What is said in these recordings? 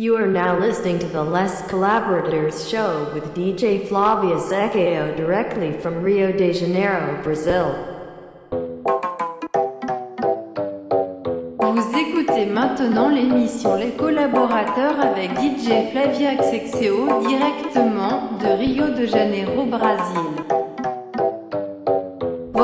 You are now listening to the Les Collaborators Show with DJ Flavia directly from Rio de Janeiro, Brazil. Vous écoutez maintenant l'émission Les collaborateurs avec DJ Flavia Xexeo directement de Rio de Janeiro, Brasil.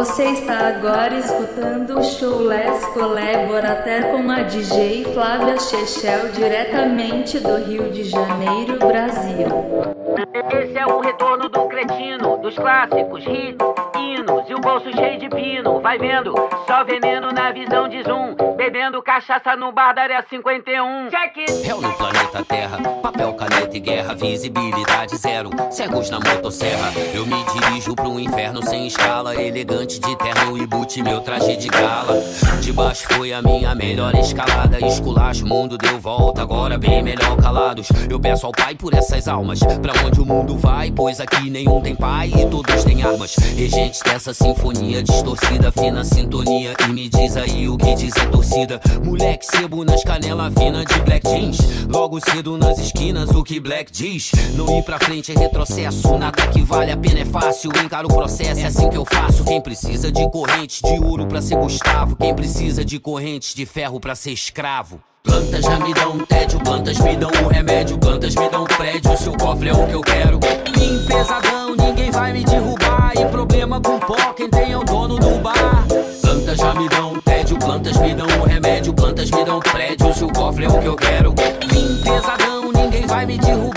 Você está agora escutando o show Les Collaborateur com a DJ Flávia Chechel diretamente do Rio de Janeiro, Brasil. Esse é o retorno do cretino, dos clássicos, hits, hinos e o bolso cheio de pino. Vai vendo, só veneno na visão de zoom. Bebendo cachaça no bar da área 51. Check it! Réu no planeta Terra, papel, caneta e guerra, visibilidade zero, cegos na motosserra. Eu me dirijo pro inferno sem escala, elegante de terno e boot, meu traje de gala. De baixo foi a minha melhor escalada, esculacho, mundo deu volta, agora bem melhor calados. Eu peço ao pai por essas almas, pra onde o mundo vai, pois aqui nenhum tem pai e todos têm armas. Regentes dessa sinfonia distorcida, fina sintonia, e me diz aí o que diz a torcida. Moleque sebo nas canela fina de black jeans. Logo cedo nas esquinas, o que black diz. Não ir pra frente é retrocesso. Nada que vale a pena é fácil. Encaro o processo, é assim que eu faço. Quem precisa de correntes de ouro pra ser Gustavo. Quem precisa de correntes de ferro pra ser escravo. Plantas já me dão tédio, plantas me dão o remédio, plantas me dão prédio. Seu cofre é o que eu quero. Vim pesadão, ninguém vai me derrubar. E problema com pó, quem tem é o dono do bar. Plantas já me dão tédio, plantas me dão o remédio, plantas me dão prédio. Seu cofre é o que eu quero. Vim pesadão, ninguém vai me derrubar.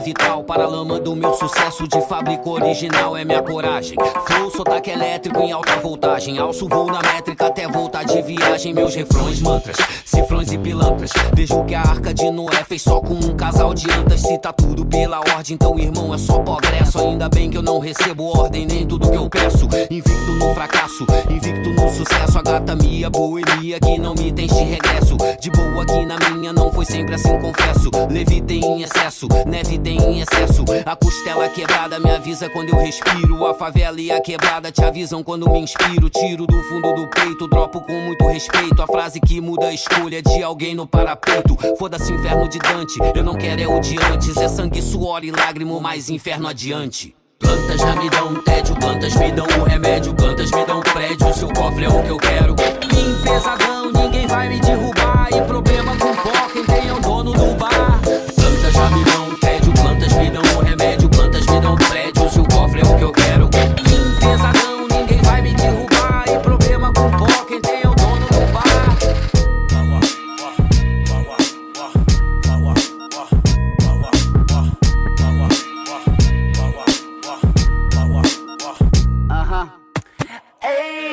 Vital. Para a lama do meu sucesso de fábrica original é minha coragem. Flow, sotaque elétrico em alta voltagem. Alço voo na métrica até voltar de viagem. Meus refrões, mantras, cifrões e pilantras. Vejo que a arca de Noé fez só com um casal de antas. Se tá tudo pela ordem, então irmão é só progresso. Ainda bem que eu não recebo ordem, nem tudo que eu peço. Invicto no fracasso, invicto no sucesso. A gata minha, boemia que não me tem de regresso. De boa aqui na minha, não foi sempre assim, confesso. Levitei em excesso, neve tem em excesso. A costela quebrada me avisa quando eu respiro. A favela e a quebrada te avisam quando me inspiro. Tiro do fundo do peito, dropo com muito respeito. A frase que muda a escolha de alguém no parapeito. Foda-se, inferno de Dante. Eu não quero é o de antes. É sangue, suor e lágrimo, mais inferno adiante. Plantas já me dão tédio, plantas me dão o remédio, plantas me dão prédio. Seu cofre é o que eu quero. Vim pesadão, ninguém vai me derrubar. E problema com pó,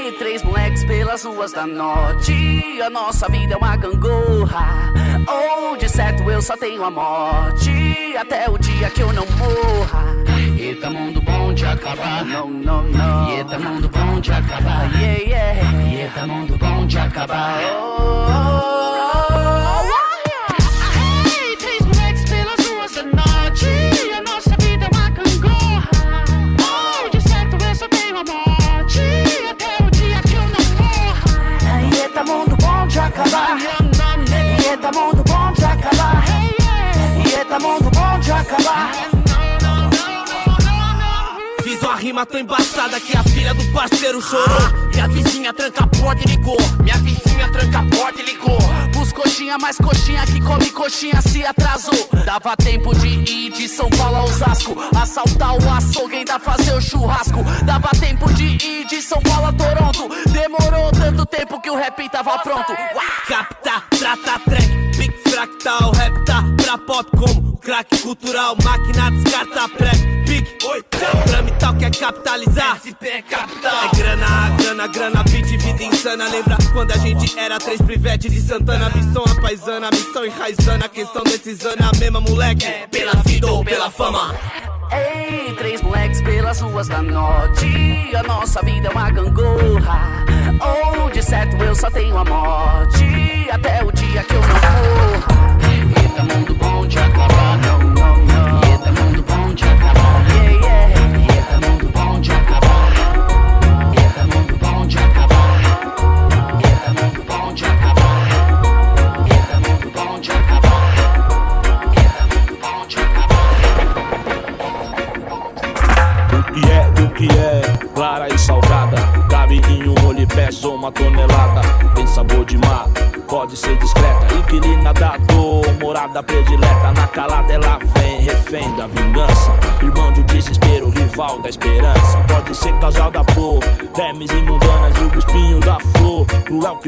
Ei, três moleques pelas ruas da norte. A nossa vida é uma gangorra. Ou de certo eu só tenho a morte. Até o dia que eu não morra. Eita, mundo bom de acabar. Não, não, não. Eita, mundo bom de acabar. Yeah, yeah. Eita, mundo bom de acabar. Oh, oh, Eita, mundo bom de acabar. Eita, mundo bom de acabar. Fiz uma rima tão embaçada que a filha do parceiro chorou. Minha vizinha tranca a porta e ligou. Minha vizinha tranca a porta e ligou. Pus coxinha, mais coxinha que come coxinha se atrasou. Dava tempo de ir de São Paulo a Osasco. Assaltar o açougue ainda fazer o churrasco. Dava tempo de ir de São Paulo a Toronto. Demorou tanto tempo que o rap tava pronto. Uá! Capta, trata track, big fractal, rap tá pra pop como crack cultural, máquina descarta pré. Big, oi, tramital quer capitalizar. SP é capital. É grana, grana, grana, vida insana. Lembra quando a gente era três privete de Santana? Missão a paisana, missão enraizando. A questão é a mesma, moleque. Pela vida ou pela fama. Ei, três moleques pelas ruas da norte. A nossa vida é uma gangorra. Ou de certo eu só tenho a morte. Até o dia que eu não morra.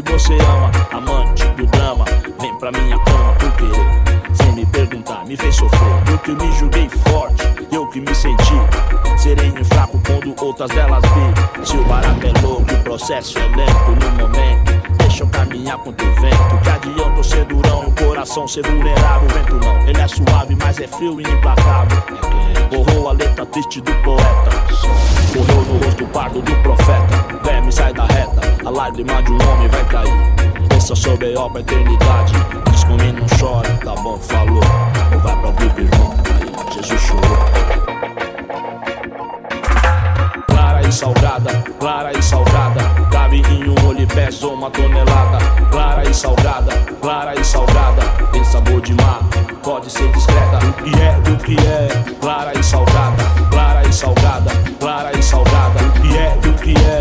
Que você ama, amante do drama. Vem pra minha cama por querer. Sem me perguntar, me fez sofrer. Eu que me julguei forte, eu que me senti. Sereno e fraco quando outras delas vi. Se o barato é louco, o processo é lento no momento. Deixa eu caminhar contra o vento. Que adianta ser durão o coração ser vulnerável. O vento não, ele é suave, mas é frio e implacável. Borrou a letra triste do poeta. Correu no rosto pardo do a lágrima de um homem vai cair. Pensa sobre a pra eternidade. Diz não chora, tá bom, falou. Ou vai pra grupo irmão, aí Jesus chorou. Clara e salgada, clara e salgada. Cabe em um olho pesa uma tonelada. Clara e salgada, clara e salgada. Tem sabor de mar, pode ser discreta. O que é, o que é? Clara e salgada, clara e salgada, clara e salgada. O que é, o que é?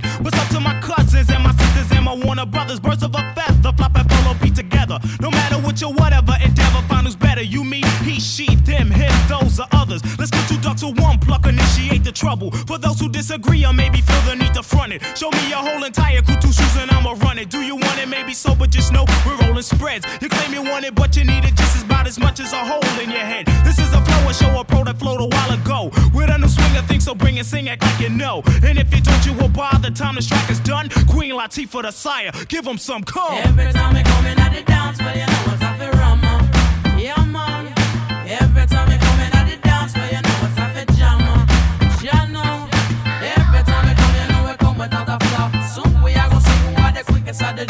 They're. What's up to my cousins and my sisters and my Warner brothers? Birds of a feather, flop and follow be together. No matter what your whatever endeavor, find who's better. You, me, he, she, them, him, those are others. Let's get two ducks to one pluck, initiate the trouble. For those who disagree or maybe feel the need to front it. Show me your whole entire crew, two shoes, and I'ma run it. Do you want it? Maybe so, but just know we're rolling spreads. You claim you want it, but you need it just about as much as a hole in your head. This is a flow, a show, a pro that ago. With a think so, bring it, sing, act like you know. And if you don't, you will by the time the track is done. Queen Latifah the sire, give him some come. Every time I come in at the dance, well, you know what's up for rum. Yeah, man. Every time I come in at the dance, well, you know what's up for jam. Yeah, no. Every time I come, you know we come without a flaw. Soon we are gonna see who are the quickest at. The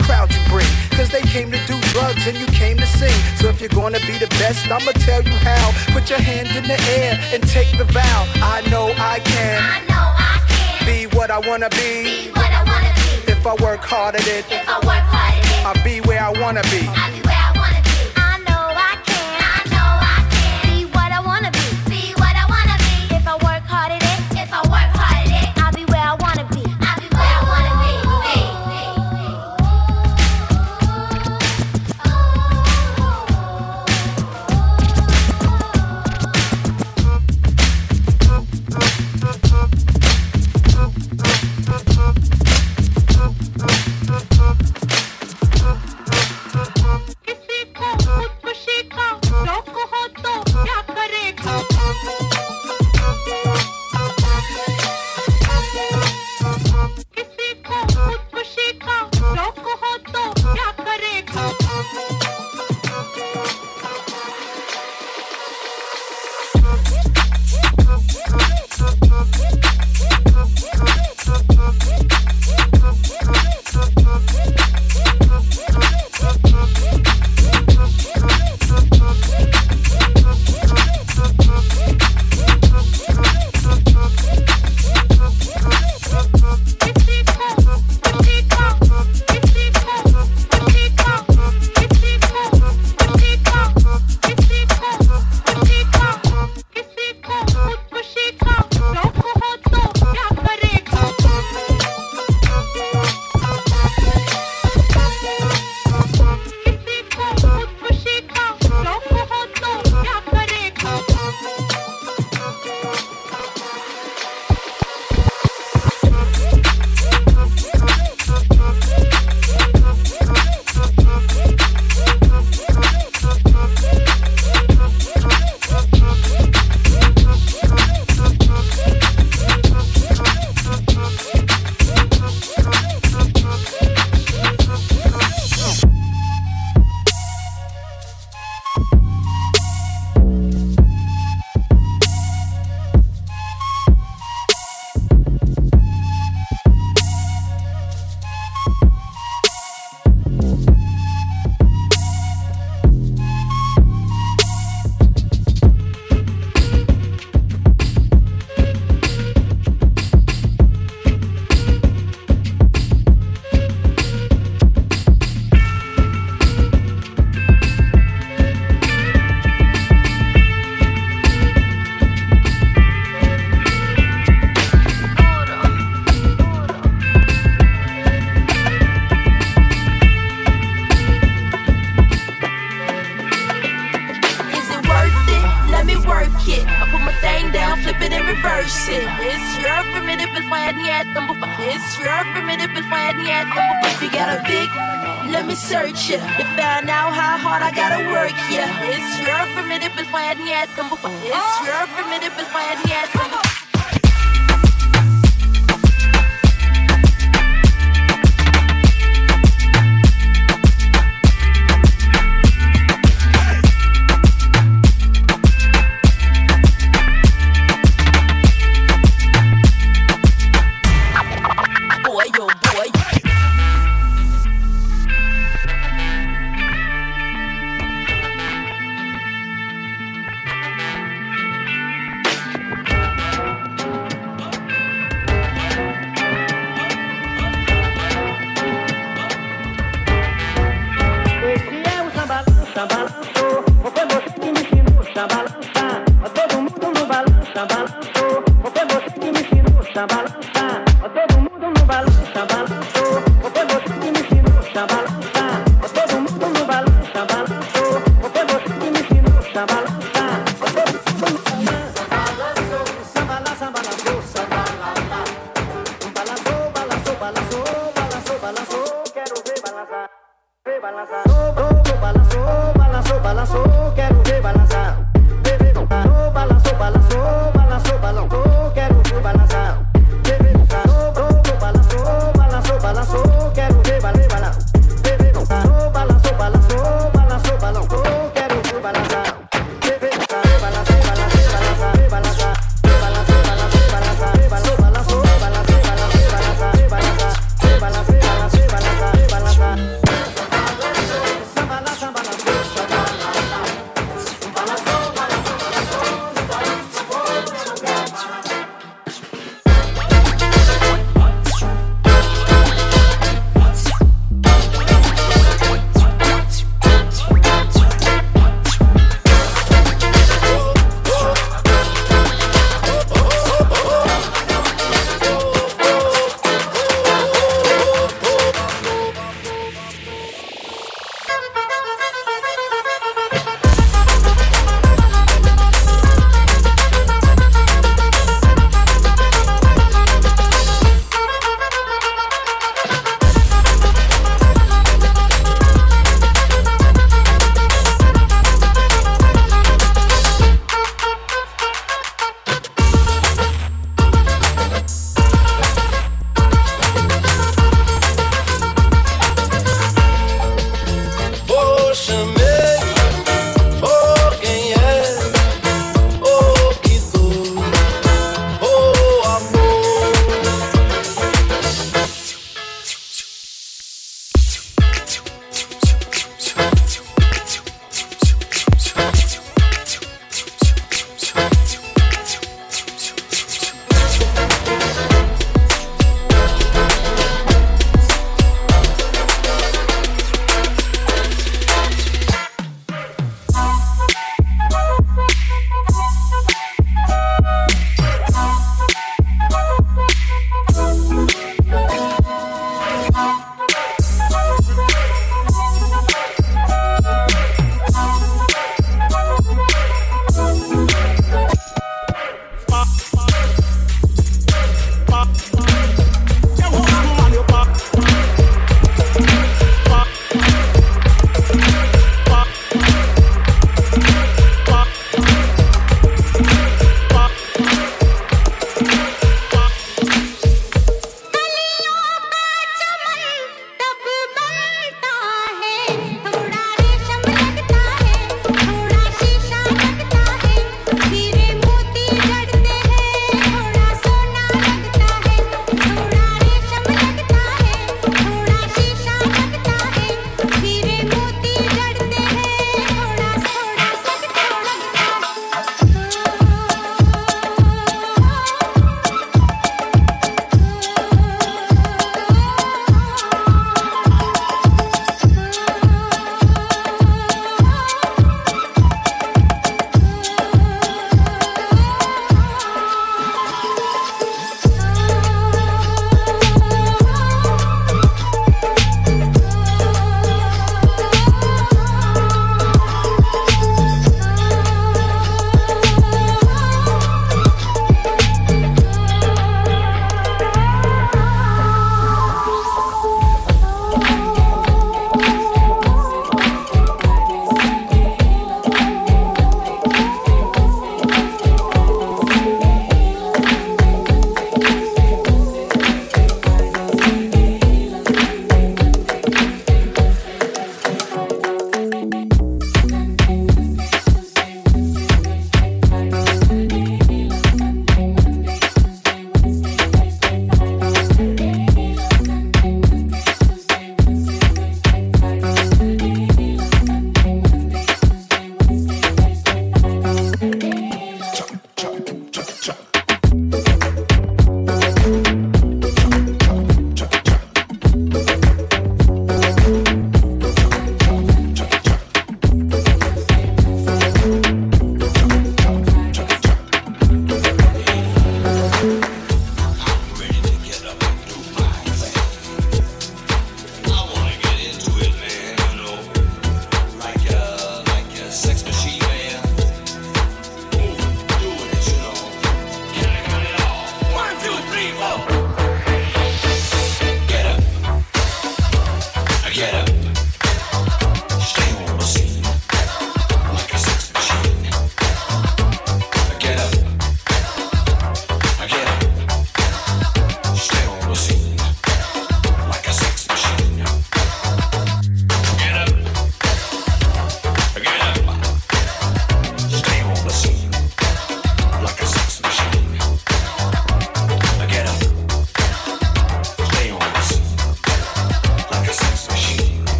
crowd you bring, cause they came to do drugs and you came to sing. So if you're gonna be the best, I'ma tell you how. Put your hand in the air and take the vow. I know I can. I know I can. Be what I wanna be. Be what I wanna be. If I work hard at it. If I work hard at it. I'll be where I wanna be.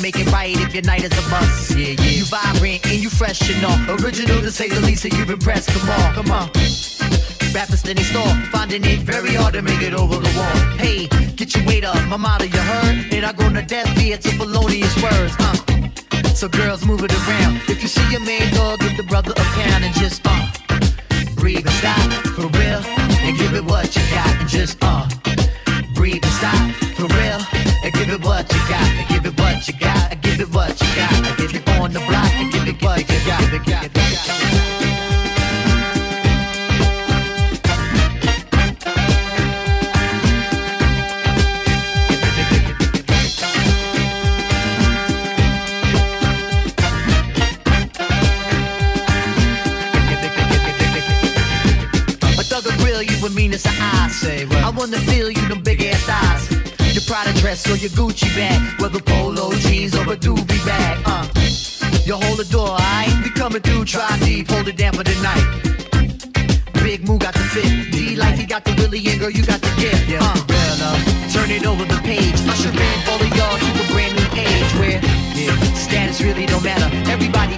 To make it right if your night is a bust. Yeah, yeah. You vibrant and you fresh and all. Original to say the least, and you've impressed. Come on, come on. Rappers in they store, finding it very hard to make it over the wall. Hey, get your weight up, my motto you heard, and I go to death via to felonious words. Uh. So girls move it around. If you see your main dog, give the brother a pound and just uh breathe and stop for real, and give it what you got and just uh breathe and stop for real, and give it what you got, dress or your Gucci bag, whether polo jeans or a doobie bag. Uh, you hold the door, alright? We coming through, try deep, hold it down for the night. Big Moo got the fit, D like he got the Willie, and girl you got the gift. Yeah, uh, well, uh, turn it over the page. Usher in all of y'all to a brand new age where yeah, status really don't matter. Everybody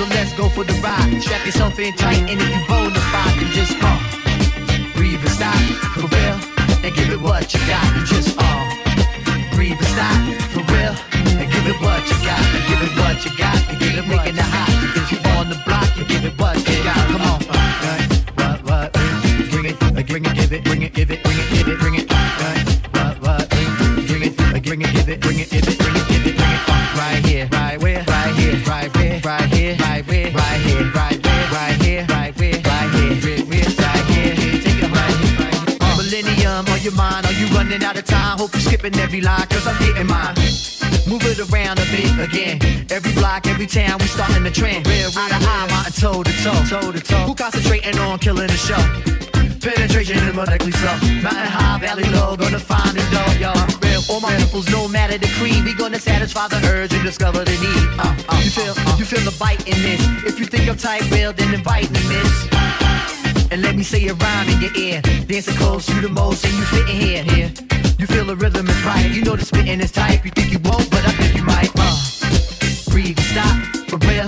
so let's go for the ride. Strap yourself in tight, and if you bona fide, then just uh, breathe and stop for real, and give it what you got, just uh, Hope you're skipping every line, cause I'm getting mine. Move it around a bit again. Every block, every town, we starting the trend. Real, eye to eye, mountain toe to toe, toe to toe. Who concentrating on killing the show? Penetration in my necklace slow. Mountain high, valley low, gonna find it though, yo. Real, all my peoples, no matter the creed, we gonna satisfy the urge and discover the need. Uh, uh, you feel, you feel the bite in this. If you think I'm tight, well, then invite me, miss. And let me say a rhyme in your ear. Dancing close to the most, and you fitting here, here. You feel the rhythm is right. You know the spitting is tight. You think you won't, but I think you might. Uh, breathe, stop, for real.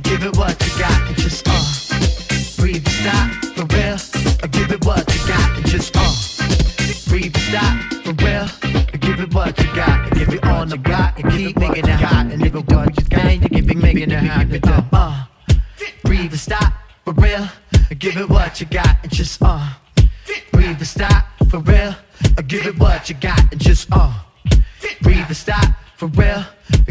Give it what you got, and just uh. Breathe, and stop, for real. Give it what you got, and just uh. Breathe, and stop, for real. Give it what you got, and give it on the block, and keep making it hot. And if it what you and you keep making it hot, uh. Breathe and stop, for real. Give it what you got, and just uh. Breathe and stop, for real. Give it what you got, and just uh. Breathe and stop, for real.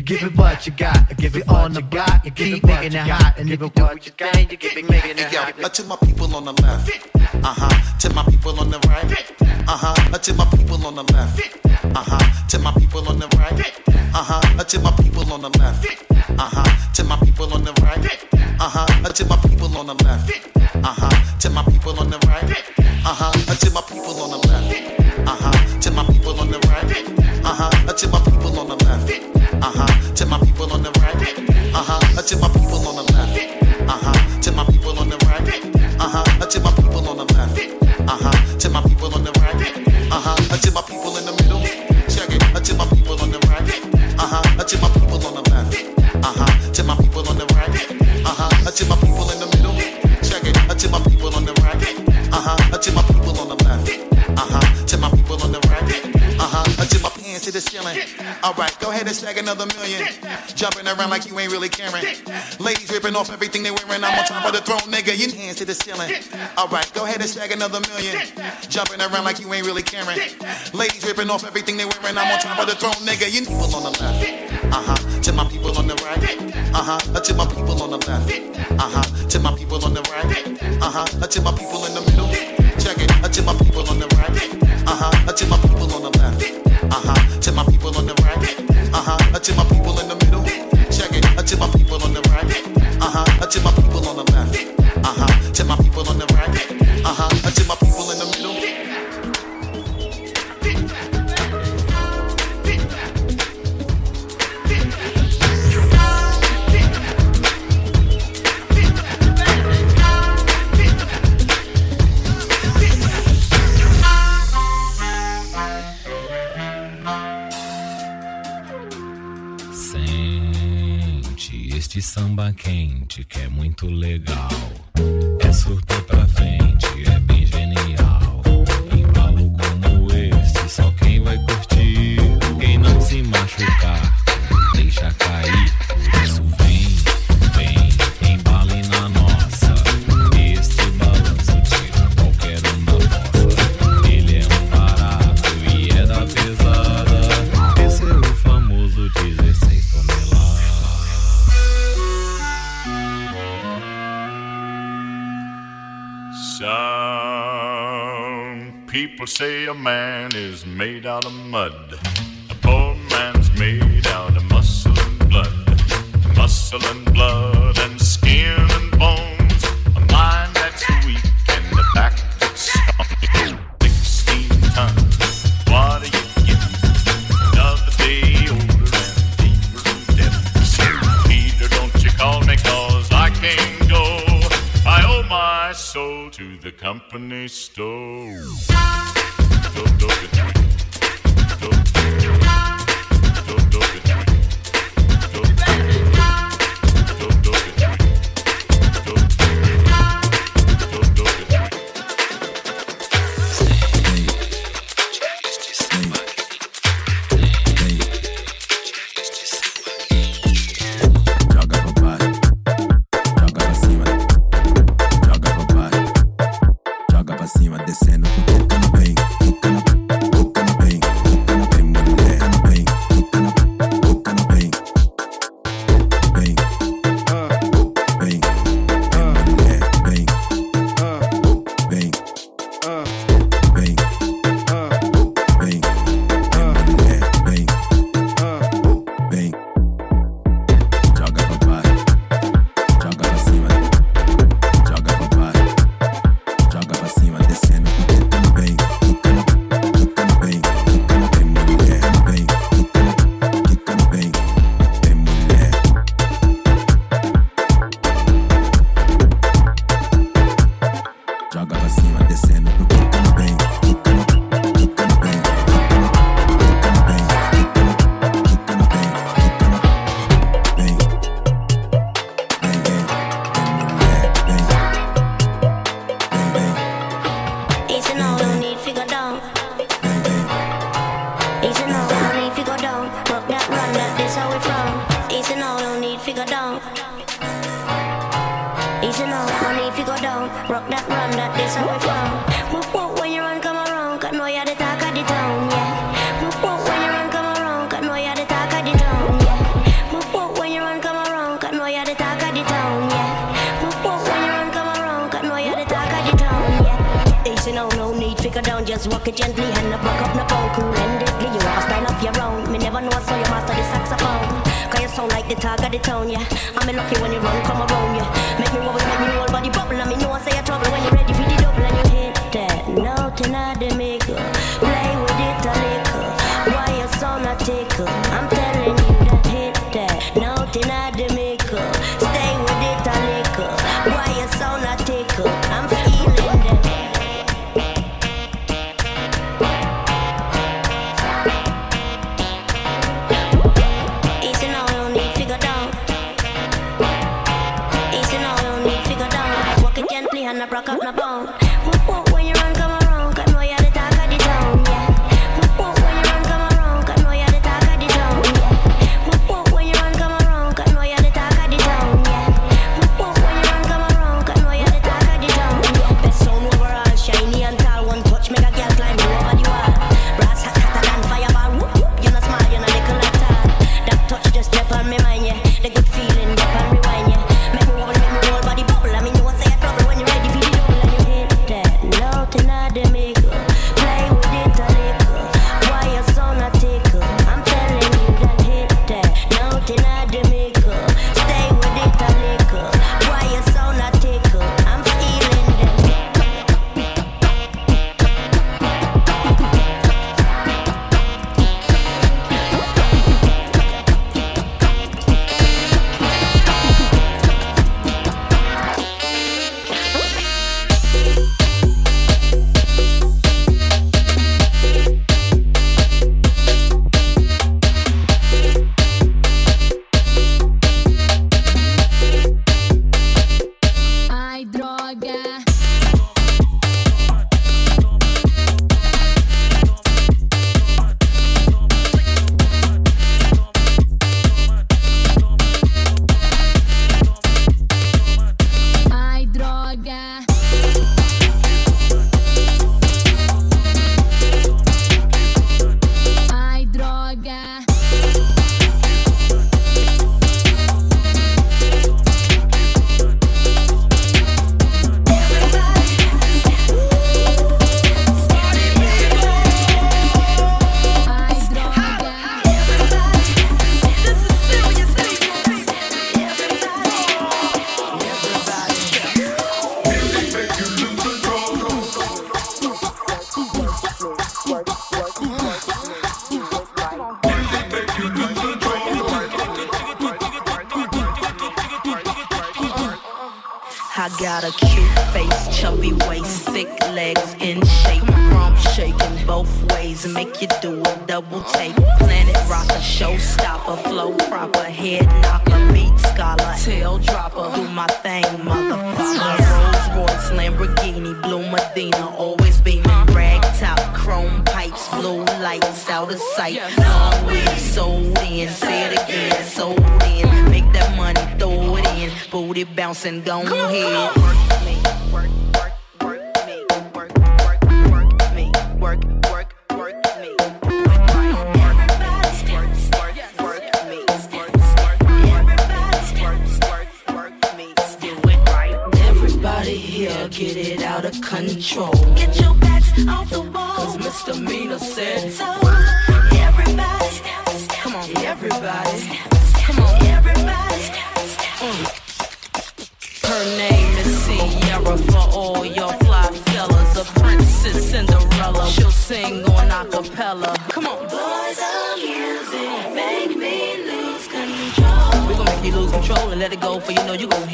Give it what you got, give it on the block, You keep making it hot. And if it what you got, you keep making it hot. to my people on the left. Uh huh. To my people on the right. Uh huh. Uh, to my people on the left. Uh huh. To my people on the right. Uh huh. Uh, to my people on the left. Uh huh. To my people on the right. Uh huh. Uh, to my people on the left. Uh huh. To my people on the right. Uh huh. Uh, to my people on the left. To my people on the left. Uh huh. To my people on the right. Uh huh. Uh, to my people on the left. Uh huh. To my people on the right. Uh huh. Uh, to my people another million. Jumping around like you ain't really caring. Ladies ripping off everything they wearing. I'm on top of the throne, nigga. Your hands to the ceiling. All right, go ahead and stack another million. Jumping around like you ain't really caring. Ladies ripping off everything they wearing. I'm on top of the throne, nigga. Your people on the left. Uh huh. To my people on the right. Uh huh. Uh, to my people on the left. Uh huh. To my people on the right. Uh huh. Uh, to my people in the middle. Check it. Uh, to my people on the right. Uh huh. Uh, to my people quente que é muito legal. People say a man is made out of mud. A poor man's made out of muscle and blood. Muscle and blood and skin and bone. company store.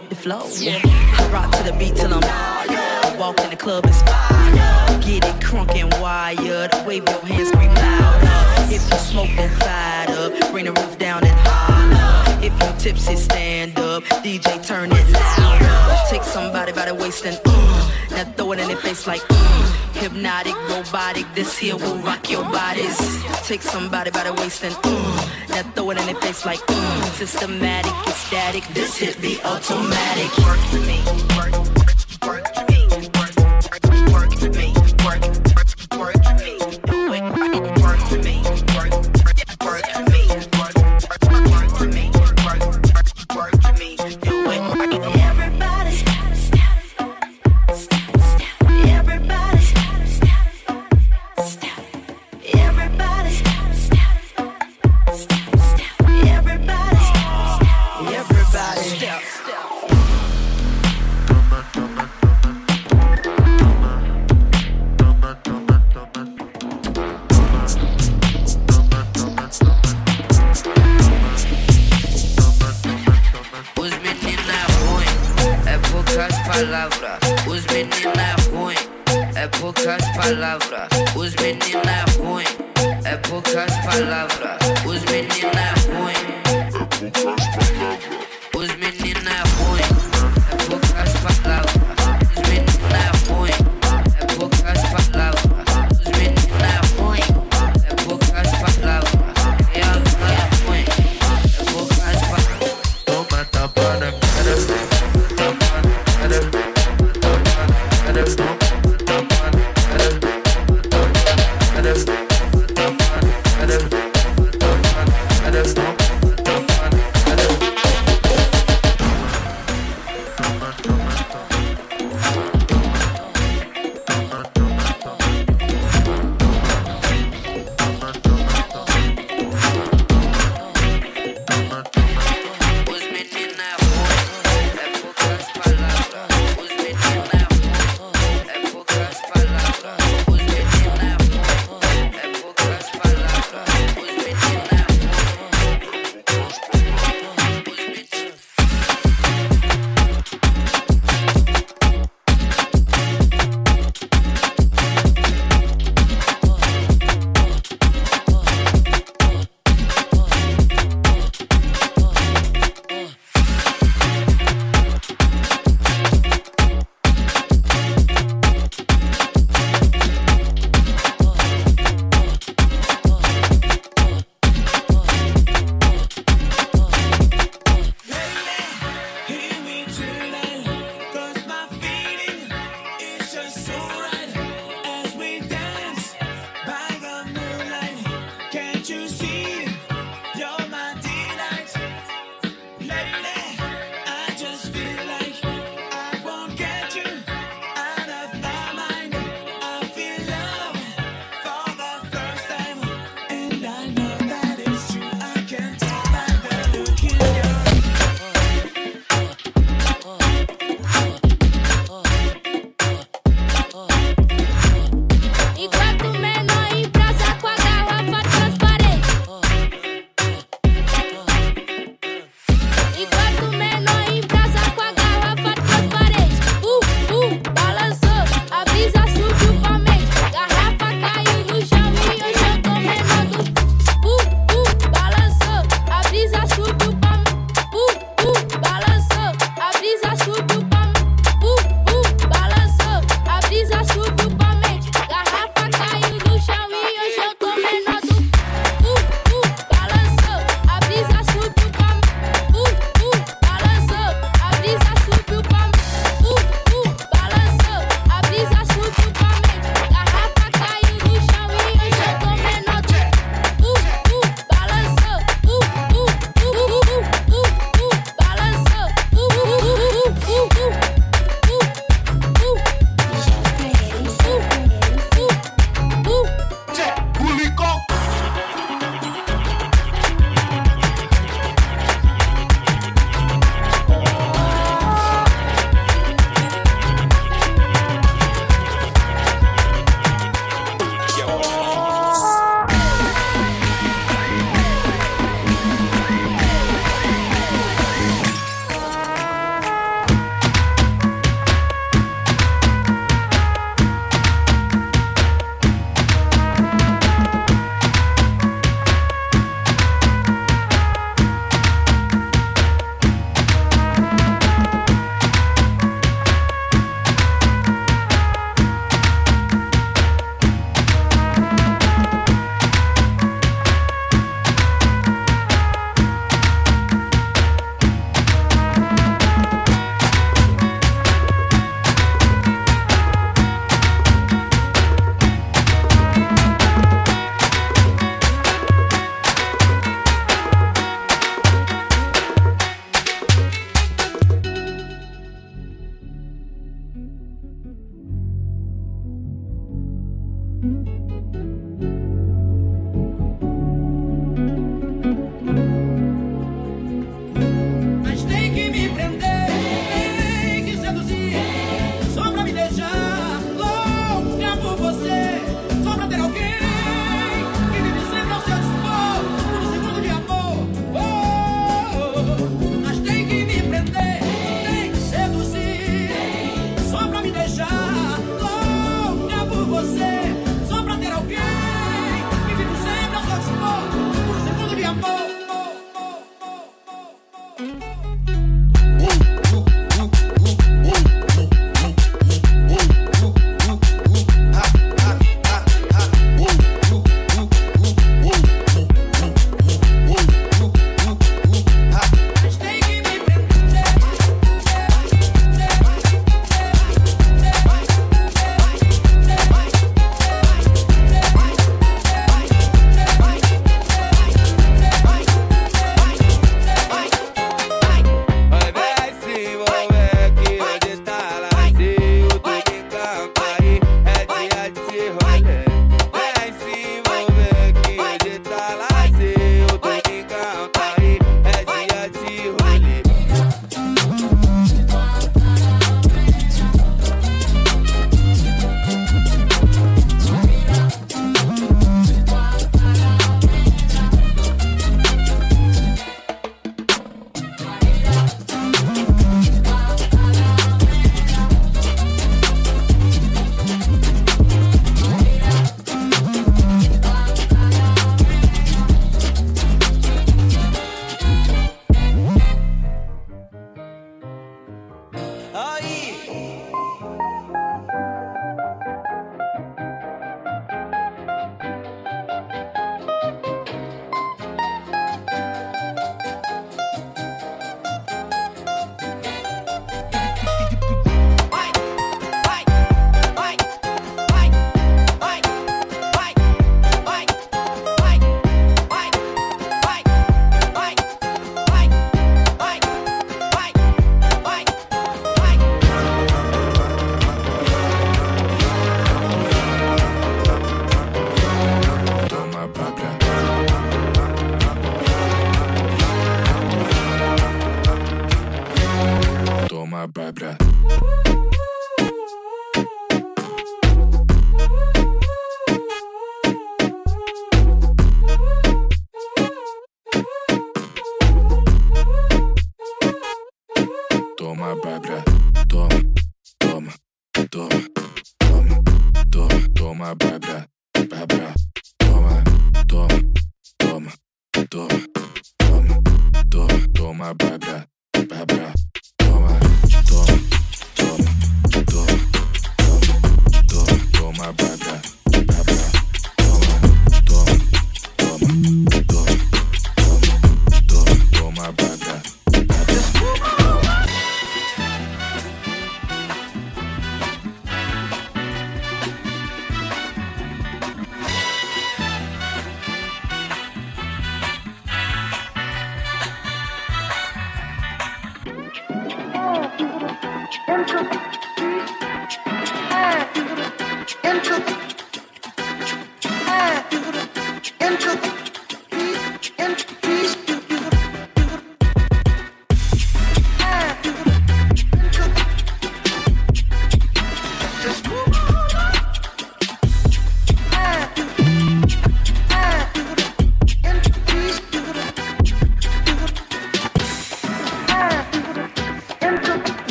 hit the flow. Yeah. I rock to the beat till I'm wired. Walk in the club, it's fire. Get it crunk and wired. Wave your hands, scream louder. If you smoke, then fired up. Bring the roof down and holler. If you tipsy, stand up. DJ, turn it louder. Take somebody by the waist and uh, now throw it in their face like. Uh, hypnotic, robotic. This here will rock your bodies. Take somebody by the waist and mm, now throw it in their face like mm. Systematic, ecstatic. This hit be automatic. Work for me, work, work, work.